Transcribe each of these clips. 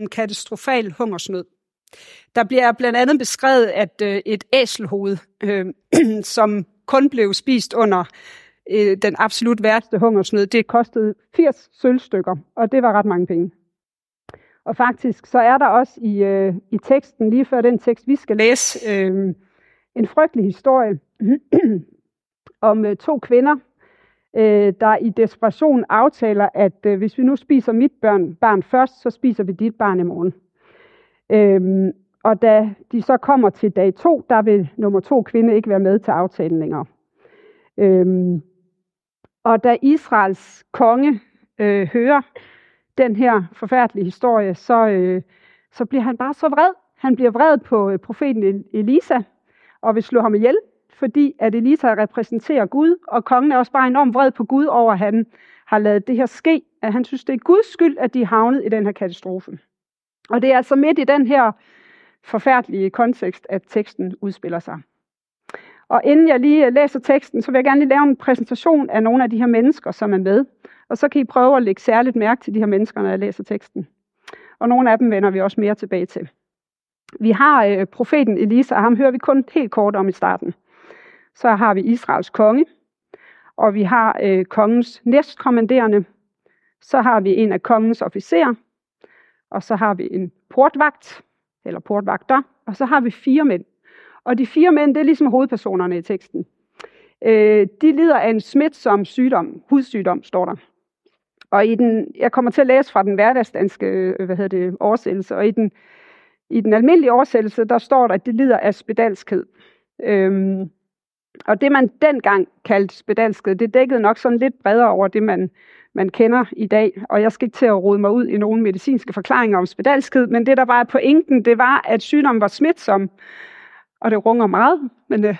en katastrofal hungersnød. Der bliver blandt andet beskrevet, at øh, et æselhoved, øh, som kun blev spist under øh, den absolut værste hungersnød, det kostede 80 sølvstykker, og det var ret mange penge. Og faktisk så er der også i, øh, i teksten, lige før den tekst, vi skal læse, øh, en frygtelig historie om øh, to kvinder, øh, der i desperation aftaler, at øh, hvis vi nu spiser mit børn, barn først, så spiser vi dit barn i morgen. Øhm, og da de så kommer til dag to, der vil nummer to kvinde ikke være med til aftalen længere. Øhm, og da Israels konge øh, hører den her forfærdelige historie, så, øh, så bliver han bare så vred. Han bliver vred på øh, profeten Elisa og vil slå ham ihjel, fordi at Elisa repræsenterer Gud, og kongen er også bare enormt vred på Gud over, at han har lavet det her ske, at han synes, det er Guds skyld, at de er havnet i den her katastrofe. Og det er altså midt i den her forfærdelige kontekst, at teksten udspiller sig. Og inden jeg lige læser teksten, så vil jeg gerne lige lave en præsentation af nogle af de her mennesker, som er med. Og så kan I prøve at lægge særligt mærke til de her mennesker, når jeg læser teksten. Og nogle af dem vender vi også mere tilbage til. Vi har øh, profeten Elisa, og ham hører vi kun helt kort om i starten. Så har vi Israels konge, og vi har øh, kongens næstkommanderende. Så har vi en af kongens officerer, og så har vi en portvagt, eller portvagter, og så har vi fire mænd. Og de fire mænd, det er ligesom hovedpersonerne i teksten. Øh, de lider af en smitsom sygdom, hudsygdom, står der. Og i den, jeg kommer til at læse fra den hverdagsdanske øh, hvad hedder det, oversættelse, og i den, i den almindelige oversættelse, der står der, at de lider af spedalskhed. Øhm, og det, man dengang kaldte spedalskhed, det dækkede nok sådan lidt bredere over det, man, man kender i dag. Og jeg skal ikke til at rode mig ud i nogle medicinske forklaringer om spedalskhed, men det, der var pointen, det var, at sygdommen var smitsom, og det runger meget, men øh,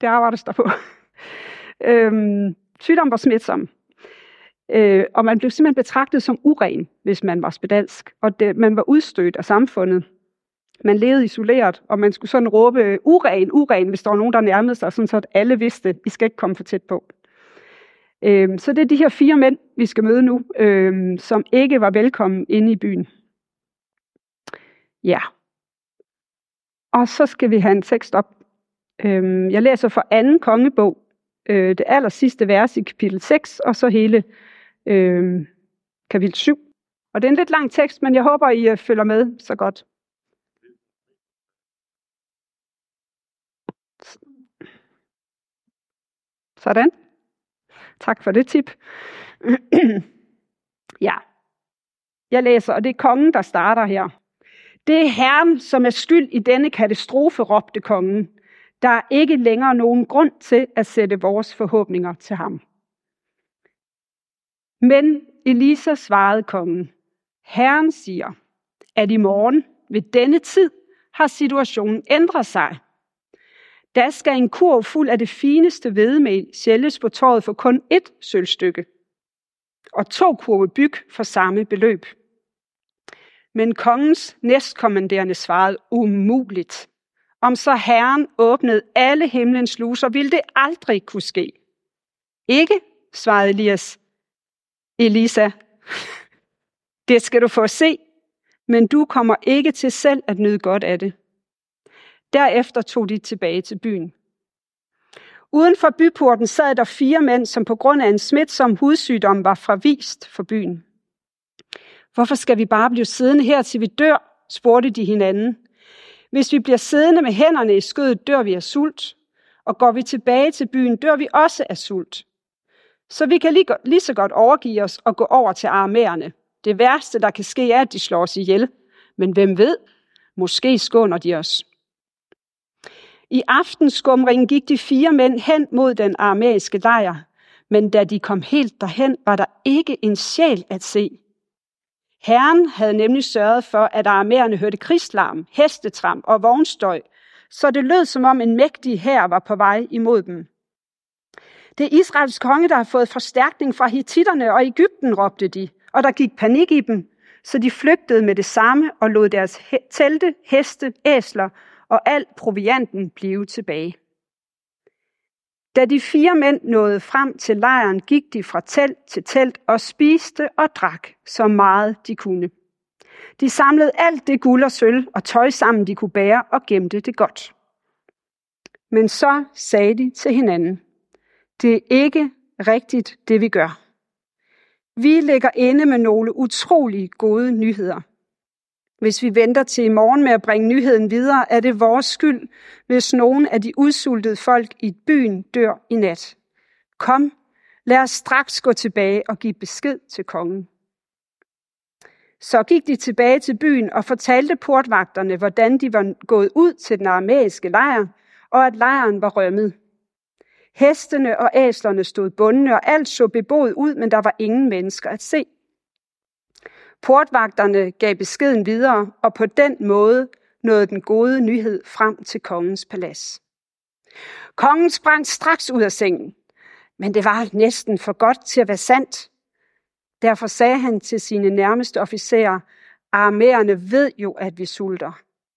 det arbejdes der på. øhm, sygdommen var smitsom. Øh, og man blev simpelthen betragtet som uren, hvis man var spedalsk. Og det, man var udstødt af samfundet. Man levede isoleret, og man skulle sådan råbe uren, uren, hvis der var nogen, der nærmede sig, sådan så at alle vidste, I skal ikke komme for tæt på. Øhm, så det er de her fire mænd, vi skal møde nu, øhm, som ikke var velkommen inde i byen. Ja. Og så skal vi have en tekst op. Øhm, jeg læser fra anden kongebog, øh, det aller sidste vers i kapitel 6, og så hele øh, kapitel 7. Og det er en lidt lang tekst, men jeg håber, I øh, følger med så godt. Sådan. Tak for det tip. ja. Jeg læser, og det er kongen, der starter her. Det er Herren, som er skyld i denne katastrofe, råbte kongen. Der er ikke længere nogen grund til at sætte vores forhåbninger til ham. Men Elisa svarede kongen, Herren siger, at i morgen ved denne tid har situationen ændret sig. Da skal en kurv fuld af det fineste hvedemel sælges på torvet for kun ét sølvstykke, og to kurve byg for samme beløb. Men kongens næstkommanderende svarede umuligt. Om så herren åbnede alle himlens sluser, ville det aldrig kunne ske. Ikke, svarede Elias, Elisa, det skal du få at se, men du kommer ikke til selv at nyde godt af det. Derefter tog de tilbage til byen. Uden for byporten sad der fire mænd, som på grund af en smitsom hudsygdom var fravist for byen. Hvorfor skal vi bare blive siddende her, til vi dør, spurgte de hinanden. Hvis vi bliver siddende med hænderne i skødet, dør vi af sult. Og går vi tilbage til byen, dør vi også af sult. Så vi kan lige, lige så godt overgive os og gå over til armærerne. Det værste, der kan ske, er, at de slår os ihjel. Men hvem ved? Måske skåner de os. I aftenskumringen gik de fire mænd hen mod den armæiske lejr, men da de kom helt derhen, var der ikke en sjæl at se. Herren havde nemlig sørget for, at aramæerne hørte krigslarm, hestetram og vognstøj, så det lød som om en mægtig hær var på vej imod dem. Det er Israels konge, der har fået forstærkning fra hititterne og Ægypten, råbte de, og der gik panik i dem, så de flygtede med det samme og lod deres telte, heste, æsler og al provianten blive tilbage. Da de fire mænd nåede frem til lejren, gik de fra telt til telt og spiste og drak så meget de kunne. De samlede alt det guld og sølv og tøj sammen, de kunne bære, og gemte det godt. Men så sagde de til hinanden, det er ikke rigtigt, det vi gør. Vi ligger inde med nogle utrolig gode nyheder. Hvis vi venter til i morgen med at bringe nyheden videre, er det vores skyld, hvis nogen af de udsultede folk i byen dør i nat. Kom, lad os straks gå tilbage og give besked til kongen. Så gik de tilbage til byen og fortalte portvagterne, hvordan de var gået ud til den aramæiske lejr, og at lejren var rømmet. Hestene og æslerne stod bundne, og alt så beboet ud, men der var ingen mennesker at se. Portvagterne gav beskeden videre, og på den måde nåede den gode nyhed frem til kongens palads. Kongen sprang straks ud af sengen, men det var næsten for godt til at være sandt. Derfor sagde han til sine nærmeste officerer, armerne ved jo, at vi sulter.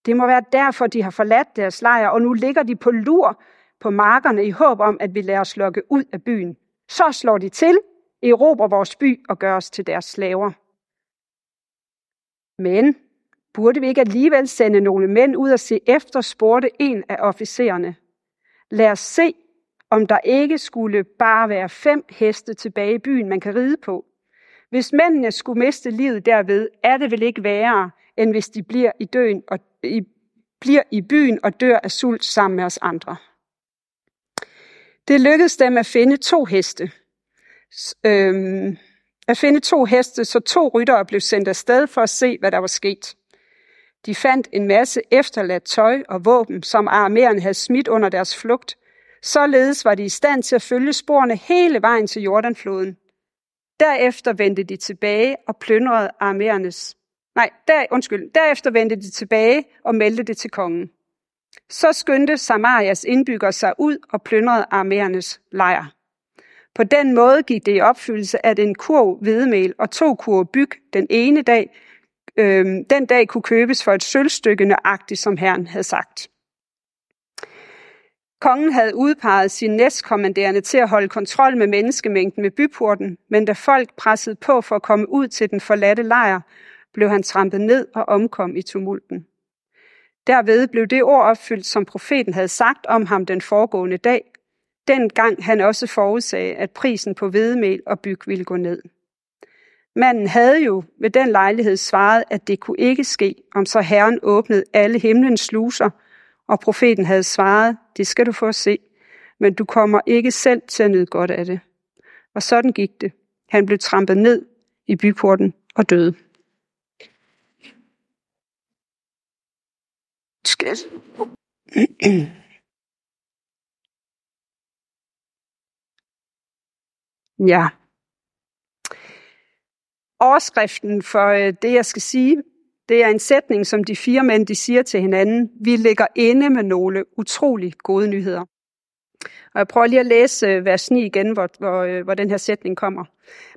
Det må være derfor, de har forladt deres lejr, og nu ligger de på lur på markerne i håb om, at vi lader os lokke ud af byen. Så slår de til, erobrer vores by og gør os til deres slaver. Men burde vi ikke alligevel sende nogle mænd ud og se efter, spurgte en af officererne. Lad os se, om der ikke skulle bare være fem heste tilbage i byen, man kan ride på. Hvis mændene skulle miste livet derved, er det vel ikke værre, end hvis de bliver i, døen og, i, bliver i byen og dør af sult sammen med os andre. Det lykkedes dem at finde to heste. Øhm, at finde to heste, så to ryttere blev sendt afsted for at se, hvad der var sket. De fandt en masse efterladt tøj og våben, som armeren havde smidt under deres flugt. Således var de i stand til at følge sporene hele vejen til Jordanfloden. Derefter vendte de tilbage og plyndrede armerernes. Nej, der, undskyld. Derefter vendte de tilbage og meldte det til kongen. Så skyndte Samarias indbyggere sig ud og plyndrede armerernes lejr. På den måde gik det i opfyldelse, at en kurv hvedemel og to kurve byg den ene dag, øh, den dag kunne købes for et sølvstykke nøjagtigt, som herren havde sagt. Kongen havde udpeget sin næstkommanderende til at holde kontrol med menneskemængden ved byporten, men da folk pressede på for at komme ud til den forladte lejr, blev han trampet ned og omkom i tumulten. Derved blev det ord opfyldt, som profeten havde sagt om ham den foregående dag, dengang han også forudsagde, at prisen på hvedemel og byg ville gå ned. Manden havde jo ved den lejlighed svaret, at det kunne ikke ske, om så Herren åbnede alle himlens sluser, og profeten havde svaret, det skal du få at se, men du kommer ikke selv til at nyde godt af det. Og sådan gik det. Han blev trampet ned i byporten og døde. Skal Ja. Overskriften for øh, det, jeg skal sige, det er en sætning, som de fire mænd de siger til hinanden. Vi ligger inde med nogle utrolig gode nyheder. Og jeg prøver lige at læse øh, vers 9 igen, hvor, hvor, øh, hvor den her sætning kommer.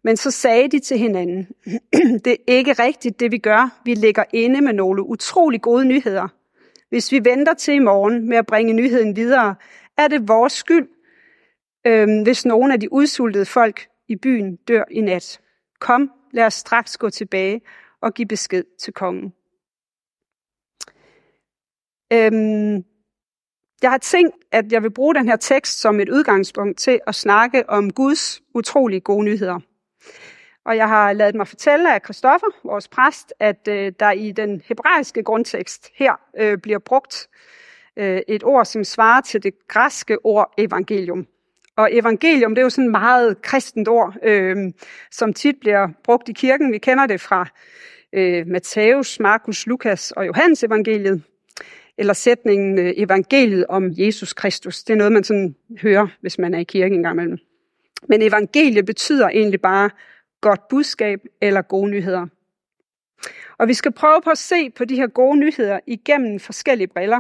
Men så sagde de til hinanden, det er ikke rigtigt, det vi gør. Vi ligger inde med nogle utrolig gode nyheder. Hvis vi venter til i morgen med at bringe nyheden videre, er det vores skyld, øhm, hvis nogen af de udsultede folk i byen dør i nat. Kom, lad os straks gå tilbage og give besked til kongen. Øhm, jeg har tænkt, at jeg vil bruge den her tekst som et udgangspunkt til at snakke om Guds utrolige gode nyheder. Og jeg har lavet mig fortælle af Christoffer, vores præst, at øh, der i den hebraiske grundtekst her øh, bliver brugt øh, et ord, som svarer til det græske ord evangelium. Og evangelium, det er jo sådan et meget kristent ord, øh, som tit bliver brugt i kirken. Vi kender det fra øh, Matthæus, Markus, Lukas og Johannes evangeliet. Eller sætningen øh, evangeliet om Jesus Kristus. Det er noget, man sådan hører, hvis man er i kirken engang imellem. Men evangeliet betyder egentlig bare godt budskab eller gode nyheder. Og vi skal prøve på at se på de her gode nyheder igennem forskellige briller.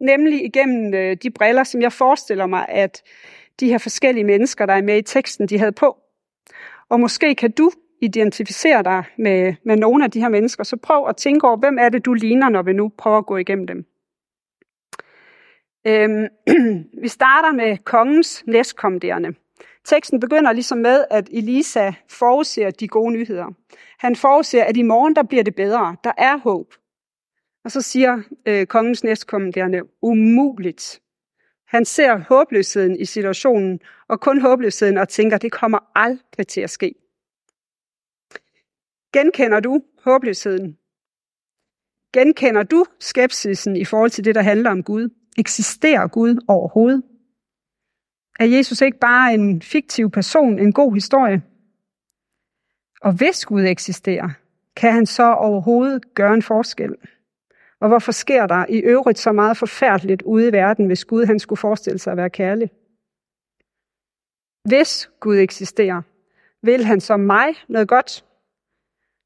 Nemlig igennem øh, de briller, som jeg forestiller mig, at de her forskellige mennesker, der er med i teksten, de havde på. Og måske kan du identificere dig med, med nogle af de her mennesker, så prøv at tænke over, hvem er det, du ligner, når vi nu prøver at gå igennem dem. Øhm, vi starter med kongens næstkommanderende. Teksten begynder ligesom med, at Elisa forudser de gode nyheder. Han forudser, at i morgen der bliver det bedre. Der er håb. Og så siger øh, kongens næstkommanderende, umuligt. Han ser håbløsheden i situationen, og kun håbløsheden, og tænker, det kommer aldrig til at ske. Genkender du håbløsheden? Genkender du skepsisen i forhold til det, der handler om Gud? Eksisterer Gud overhovedet? Er Jesus ikke bare en fiktiv person, en god historie? Og hvis Gud eksisterer, kan han så overhovedet gøre en forskel? Og hvorfor sker der i øvrigt så meget forfærdeligt ude i verden, hvis Gud han skulle forestille sig at være kærlig? Hvis Gud eksisterer, vil han som mig noget godt?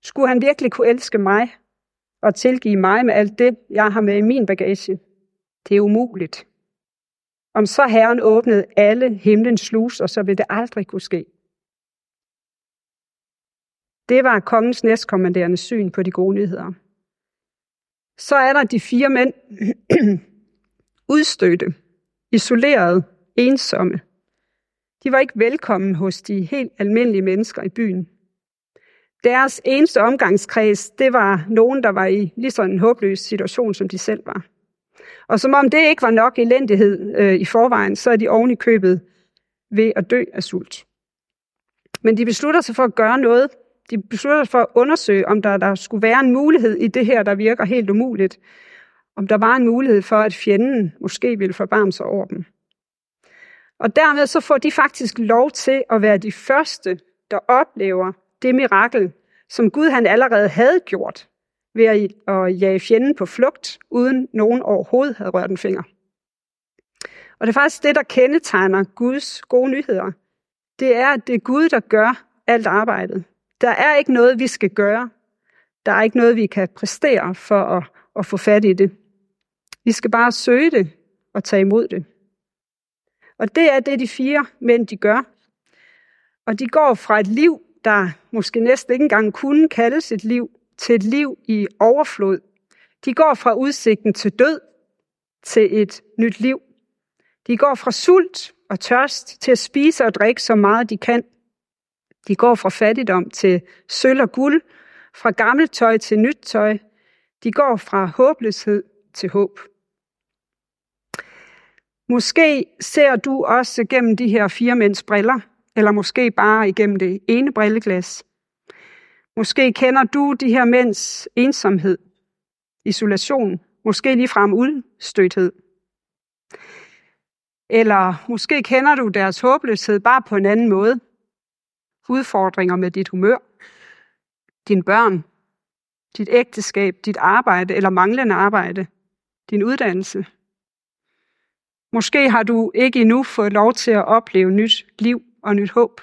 Skulle han virkelig kunne elske mig og tilgive mig med alt det, jeg har med i min bagage? Det er umuligt. Om så Herren åbnede alle himlens sluser, så ville det aldrig kunne ske. Det var kongens næstkommanderende syn på de gode nyheder. Så er der de fire mænd, udstødte, isolerede, ensomme. De var ikke velkommen hos de helt almindelige mennesker i byen. Deres eneste omgangskreds, det var nogen, der var i lige sådan en håbløs situation, som de selv var. Og som om det ikke var nok elendighed øh, i forvejen, så er de oven i købet ved at dø af sult. Men de beslutter sig for at gøre noget. De beslutter sig for at undersøge, om der, der skulle være en mulighed i det her, der virker helt umuligt. Om der var en mulighed for, at fjenden måske ville forbarme sig over dem. Og dermed så får de faktisk lov til at være de første, der oplever det mirakel, som Gud han allerede havde gjort ved at jage fjenden på flugt, uden nogen overhovedet havde rørt en finger. Og det er faktisk det, der kendetegner Guds gode nyheder. Det er, at det er Gud, der gør alt arbejdet. Der er ikke noget, vi skal gøre. Der er ikke noget, vi kan præstere for at, at få fat i det. Vi skal bare søge det og tage imod det. Og det er det, de fire mænd, de gør. Og de går fra et liv, der måske næsten ikke engang kunne kaldes et liv, til et liv i overflod. De går fra udsigten til død til et nyt liv. De går fra sult og tørst til at spise og drikke så meget de kan. De går fra fattigdom til sølv og guld, fra gammelt tøj til nyt tøj. De går fra håbløshed til håb. Måske ser du også gennem de her fire mænds briller, eller måske bare igennem det ene brilleglas. Måske kender du de her mænds ensomhed, isolation, måske ligefrem udstøthed. Eller måske kender du deres håbløshed bare på en anden måde. Udfordringer med dit humør, dine børn, dit ægteskab, dit arbejde eller manglende arbejde, din uddannelse. Måske har du ikke endnu fået lov til at opleve nyt liv og nyt håb.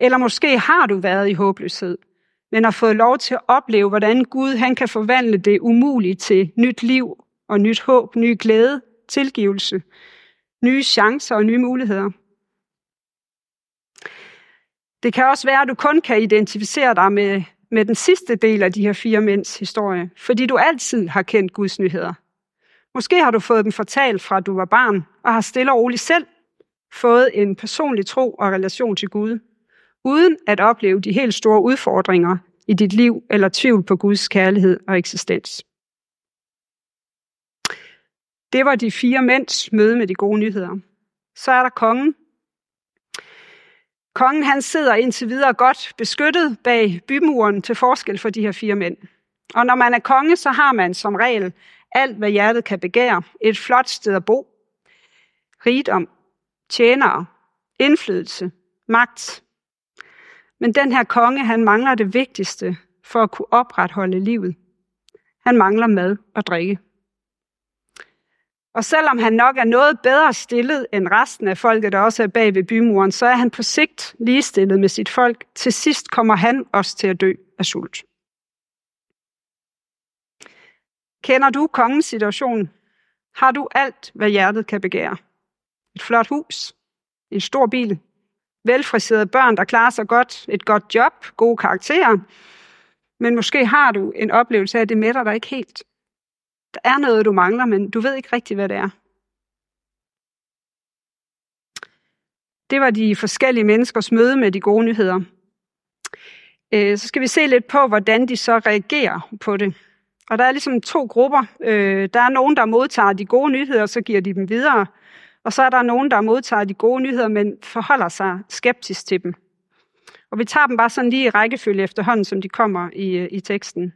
Eller måske har du været i håbløshed, men har fået lov til at opleve, hvordan Gud han kan forvandle det umulige til nyt liv og nyt håb, ny glæde, tilgivelse, nye chancer og nye muligheder. Det kan også være, at du kun kan identificere dig med, med den sidste del af de her fire mænds historie, fordi du altid har kendt Guds nyheder. Måske har du fået dem fortalt fra, at du var barn, og har stille og roligt selv fået en personlig tro og relation til Gud uden at opleve de helt store udfordringer i dit liv eller tvivl på Guds kærlighed og eksistens. Det var de fire mænds møde med de gode nyheder. Så er der kongen. Kongen han sidder indtil videre godt beskyttet bag bymuren til forskel for de her fire mænd. Og når man er konge, så har man som regel alt, hvad hjertet kan begære. Et flot sted at bo, rigdom, tjenere, indflydelse, magt, men den her konge, han mangler det vigtigste for at kunne opretholde livet. Han mangler mad og drikke. Og selvom han nok er noget bedre stillet end resten af folket, der også er bag ved bymuren, så er han på sigt ligestillet med sit folk. Til sidst kommer han også til at dø af sult. Kender du kongens situation? Har du alt, hvad hjertet kan begære? Et flot hus, en stor bil, velfriserede børn, der klarer sig godt, et godt job, gode karakterer. Men måske har du en oplevelse af, at det mætter dig ikke helt. Der er noget, du mangler, men du ved ikke rigtigt, hvad det er. Det var de forskellige menneskers møde med de gode nyheder. Øh, så skal vi se lidt på, hvordan de så reagerer på det. Og der er ligesom to grupper. Øh, der er nogen, der modtager de gode nyheder, og så giver de dem videre. Og så er der nogen, der modtager de gode nyheder, men forholder sig skeptisk til dem. Og vi tager dem bare sådan lige i rækkefølge efterhånden, som de kommer i, øh, i teksten.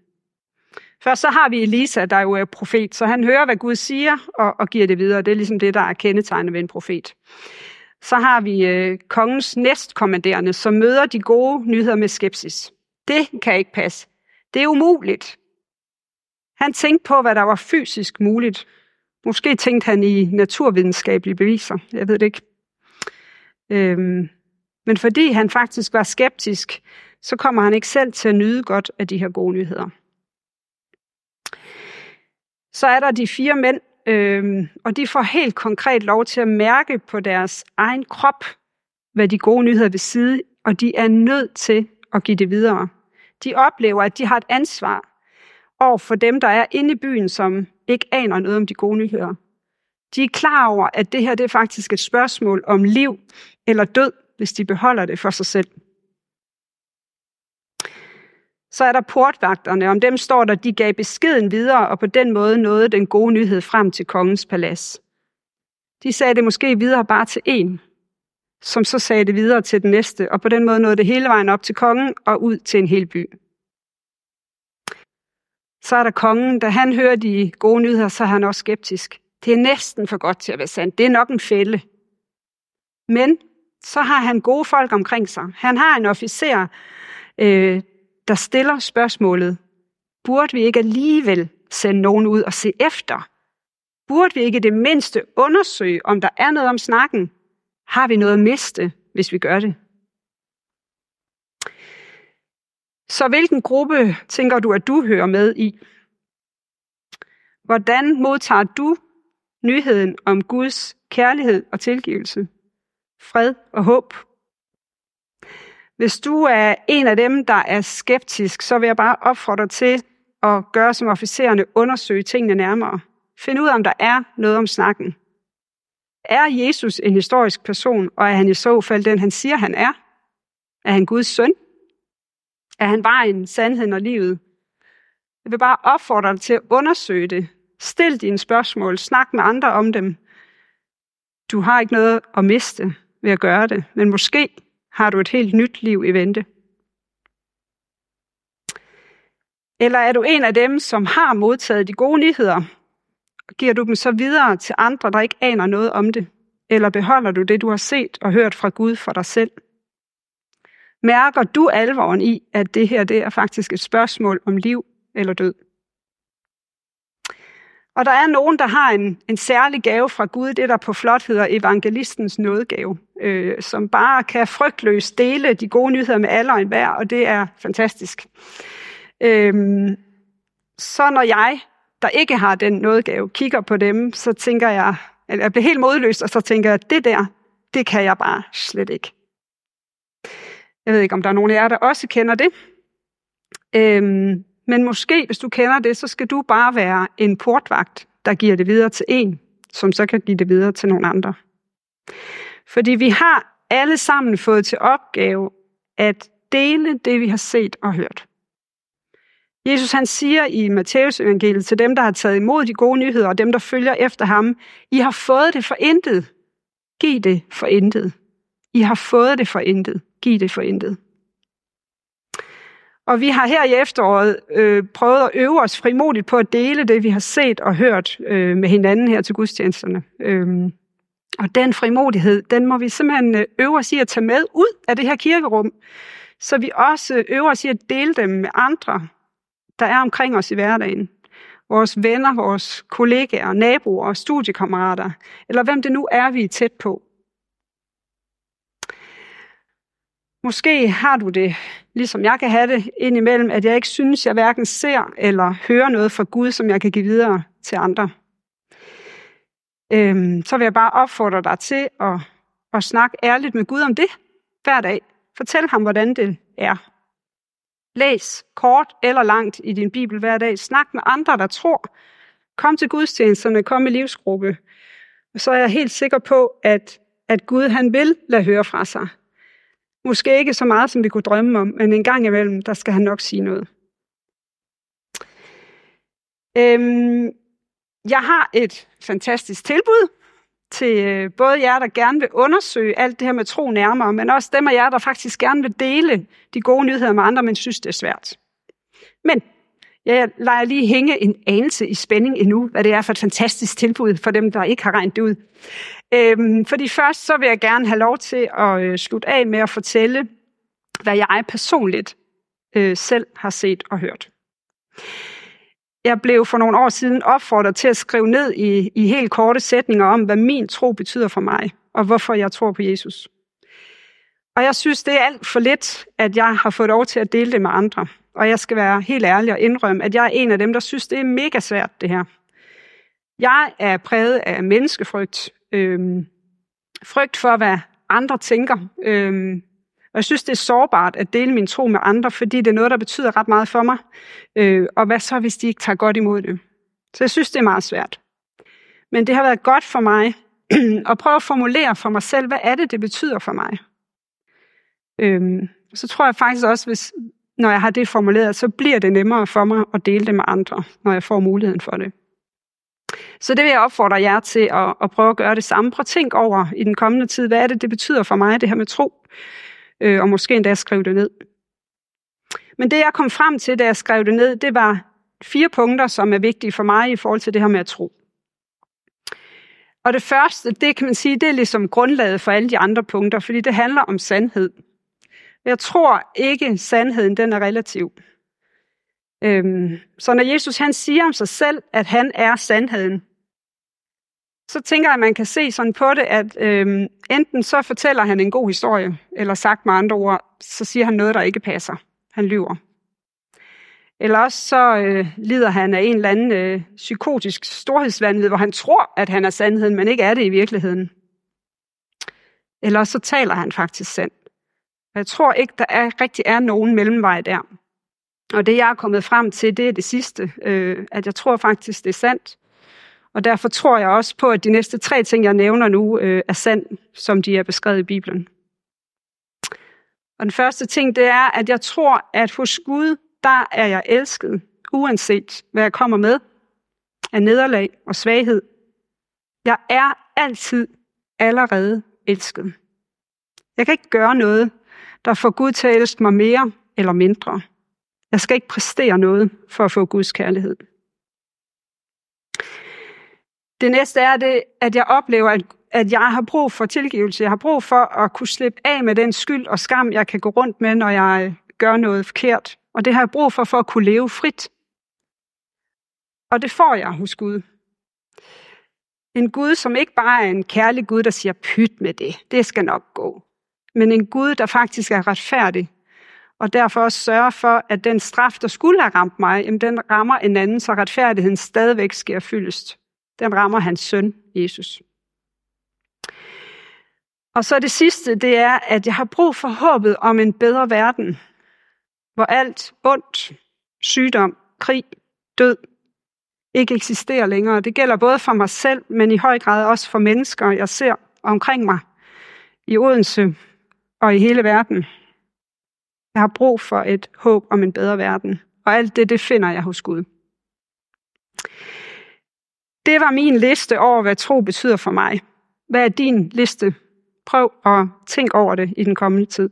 Først så har vi Elisa, der jo er profet, så han hører, hvad Gud siger, og, og giver det videre. Det er ligesom det, der er kendetegnet ved en profet. Så har vi øh, kongens næstkommanderende, som møder de gode nyheder med skepsis. Det kan ikke passe. Det er umuligt. Han tænkte på, hvad der var fysisk muligt. Måske tænkte han i naturvidenskabelige beviser. Jeg ved det ikke. Øhm, men fordi han faktisk var skeptisk, så kommer han ikke selv til at nyde godt af de her gode nyheder. Så er der de fire mænd, øh, og de får helt konkret lov til at mærke på deres egen krop, hvad de gode nyheder vil sige, og de er nødt til at give det videre. De oplever, at de har et ansvar over for dem, der er inde i byen, som ikke aner noget om de gode nyheder. De er klar over, at det her det er faktisk et spørgsmål om liv eller død, hvis de beholder det for sig selv. Så er der portvagterne. Om dem står der, at de gav beskeden videre, og på den måde nåede den gode nyhed frem til kongens palads. De sagde det måske videre bare til en, som så sagde det videre til den næste, og på den måde nåede det hele vejen op til kongen og ud til en hel by. Så er der kongen, da han hører de gode nyheder, så er han også skeptisk. Det er næsten for godt til at være sandt. Det er nok en fælde. Men så har han gode folk omkring sig. Han har en officer, øh, der stiller spørgsmålet, burde vi ikke alligevel sende nogen ud og se efter? Burde vi ikke det mindste undersøge, om der er noget om snakken? Har vi noget at miste, hvis vi gør det? Så hvilken gruppe tænker du, at du hører med i? Hvordan modtager du nyheden om Guds kærlighed og tilgivelse, fred og håb? Hvis du er en af dem, der er skeptisk, så vil jeg bare opfordre dig til at gøre som officererne, undersøge tingene nærmere. Find ud af, om der er noget om snakken. Er Jesus en historisk person, og er han i så fald den, han siger, han er? Er han Guds søn? Er han bare en sandhed og livet? Jeg vil bare opfordre dig til at undersøge det. Stil dine spørgsmål. Snak med andre om dem. Du har ikke noget at miste ved at gøre det, men måske har du et helt nyt liv i vente. Eller er du en af dem, som har modtaget de gode nyheder? Giver du dem så videre til andre, der ikke aner noget om det? Eller beholder du det, du har set og hørt fra Gud for dig selv? Mærker du alvoren i, at det her det er faktisk et spørgsmål om liv eller død? Og der er nogen, der har en, en særlig gave fra Gud, det der på flot hedder evangelistens nådegave, øh, som bare kan frygtløst dele de gode nyheder med alle og enhver, og det er fantastisk. Øh, så når jeg, der ikke har den nådegave, kigger på dem, så tænker jeg, eller jeg bliver helt modløs, og så tænker jeg, det der, det kan jeg bare slet ikke. Jeg ved ikke, om der er nogen af jer, der også kender det. Øhm, men måske, hvis du kender det, så skal du bare være en portvagt, der giver det videre til en, som så kan give det videre til nogle andre. Fordi vi har alle sammen fået til opgave at dele det, vi har set og hørt. Jesus han siger i Matteus evangeliet til dem, der har taget imod de gode nyheder, og dem, der følger efter ham, I har fået det for intet. Giv det for intet. I har fået det for intet. Giv det for intet. Og vi har her i efteråret øh, prøvet at øve os frimodigt på at dele det, vi har set og hørt øh, med hinanden her til gudstjenesterne. Øhm, og den frimodighed, den må vi simpelthen øh, øve os i at tage med ud af det her kirkerum, så vi også øh, øver os i at dele dem med andre, der er omkring os i hverdagen. Vores venner, vores kollegaer, naboer, og studiekammerater, eller hvem det nu er, vi er tæt på. Måske har du det, ligesom jeg kan have det indimellem, at jeg ikke synes, jeg hverken ser eller hører noget fra Gud, som jeg kan give videre til andre. Øhm, så vil jeg bare opfordre dig til at, at snakke ærligt med Gud om det hver dag. Fortæl ham, hvordan det er. Læs kort eller langt i din bibel hver dag. Snak med andre, der tror. Kom til gudstjenesterne, kom i livsgruppe. Og så er jeg helt sikker på, at at Gud han vil lade høre fra sig. Måske ikke så meget, som vi kunne drømme om, men en gang imellem, der skal han nok sige noget. Øhm, jeg har et fantastisk tilbud til øh, både jer, der gerne vil undersøge alt det her med tro nærmere, men også dem af jer, der faktisk gerne vil dele de gode nyheder med andre, men synes, det er svært. Men jeg lader lige hænge en anelse i spænding endnu, hvad det er for et fantastisk tilbud for dem, der ikke har regnet det ud. Øhm, fordi først så vil jeg gerne have lov til at øh, slutte af med at fortælle, hvad jeg personligt øh, selv har set og hørt. Jeg blev for nogle år siden opfordret til at skrive ned i, i helt korte sætninger om, hvad min tro betyder for mig, og hvorfor jeg tror på Jesus. Og jeg synes, det er alt for lidt, at jeg har fået lov til at dele det med andre. Og jeg skal være helt ærlig og indrømme, at jeg er en af dem, der synes, det er mega svært, det her. Jeg er præget af menneskefrygt. Øhm, frygt for, hvad andre tænker. Øhm, og jeg synes, det er sårbart at dele min tro med andre, fordi det er noget, der betyder ret meget for mig. Øh, og hvad så, hvis de ikke tager godt imod det? Så jeg synes, det er meget svært. Men det har været godt for mig at prøve at formulere for mig selv, hvad er det, det betyder for mig? Øhm, så tror jeg faktisk også, hvis, når jeg har det formuleret, så bliver det nemmere for mig at dele det med andre, når jeg får muligheden for det. Så det vil jeg opfordre jer til at, at prøve at gøre det samme. Prøv at tænk over i den kommende tid, hvad er det, det betyder for mig, det her med tro? Øh, og måske endda skrive det ned. Men det, jeg kom frem til, da jeg skrev det ned, det var fire punkter, som er vigtige for mig i forhold til det her med at tro. Og det første, det kan man sige, det er ligesom grundlaget for alle de andre punkter, fordi det handler om sandhed. Jeg tror ikke, sandheden den er relativ. Øhm, så når Jesus han siger om sig selv, at han er sandheden, så tænker jeg, at man kan se sådan på det, at øhm, enten så fortæller han en god historie, eller sagt med andre ord, så siger han noget, der ikke passer. Han lyver. Eller også så øh, lider han af en eller anden øh, psykotisk storhedsvandvid, hvor han tror, at han er sandheden, men ikke er det i virkeligheden. Eller også så taler han faktisk sandt. Jeg tror ikke, der er, rigtig er nogen mellemvej der. Og det, jeg er kommet frem til, det er det sidste, øh, at jeg tror faktisk, det er sandt. Og derfor tror jeg også på, at de næste tre ting, jeg nævner nu, øh, er sand, som de er beskrevet i Bibelen. Og den første ting, det er, at jeg tror, at hos Gud, der er jeg elsket, uanset hvad jeg kommer med af nederlag og svaghed. Jeg er altid allerede elsket. Jeg kan ikke gøre noget, der får Gud til at elske mig mere eller mindre. Jeg skal ikke præstere noget for at få Guds kærlighed. Det næste er det, at jeg oplever, at, at jeg har brug for tilgivelse. Jeg har brug for at kunne slippe af med den skyld og skam, jeg kan gå rundt med, når jeg gør noget forkert. Og det har jeg brug for, for at kunne leve frit. Og det får jeg hos Gud. En Gud, som ikke bare er en kærlig Gud, der siger, pyt med det, det skal nok gå men en Gud, der faktisk er retfærdig, og derfor også sørger for, at den straf, der skulle have ramt mig, jamen den rammer en anden, så retfærdigheden stadigvæk sker fyldest. Den rammer hans søn, Jesus. Og så det sidste, det er, at jeg har brug for håbet om en bedre verden, hvor alt ondt, sygdom, krig, død ikke eksisterer længere. Det gælder både for mig selv, men i høj grad også for mennesker, jeg ser omkring mig. I Odense, og i hele verden. Jeg har brug for et håb om en bedre verden. Og alt det, det finder jeg hos Gud. Det var min liste over, hvad tro betyder for mig. Hvad er din liste? Prøv at tænke over det i den kommende tid.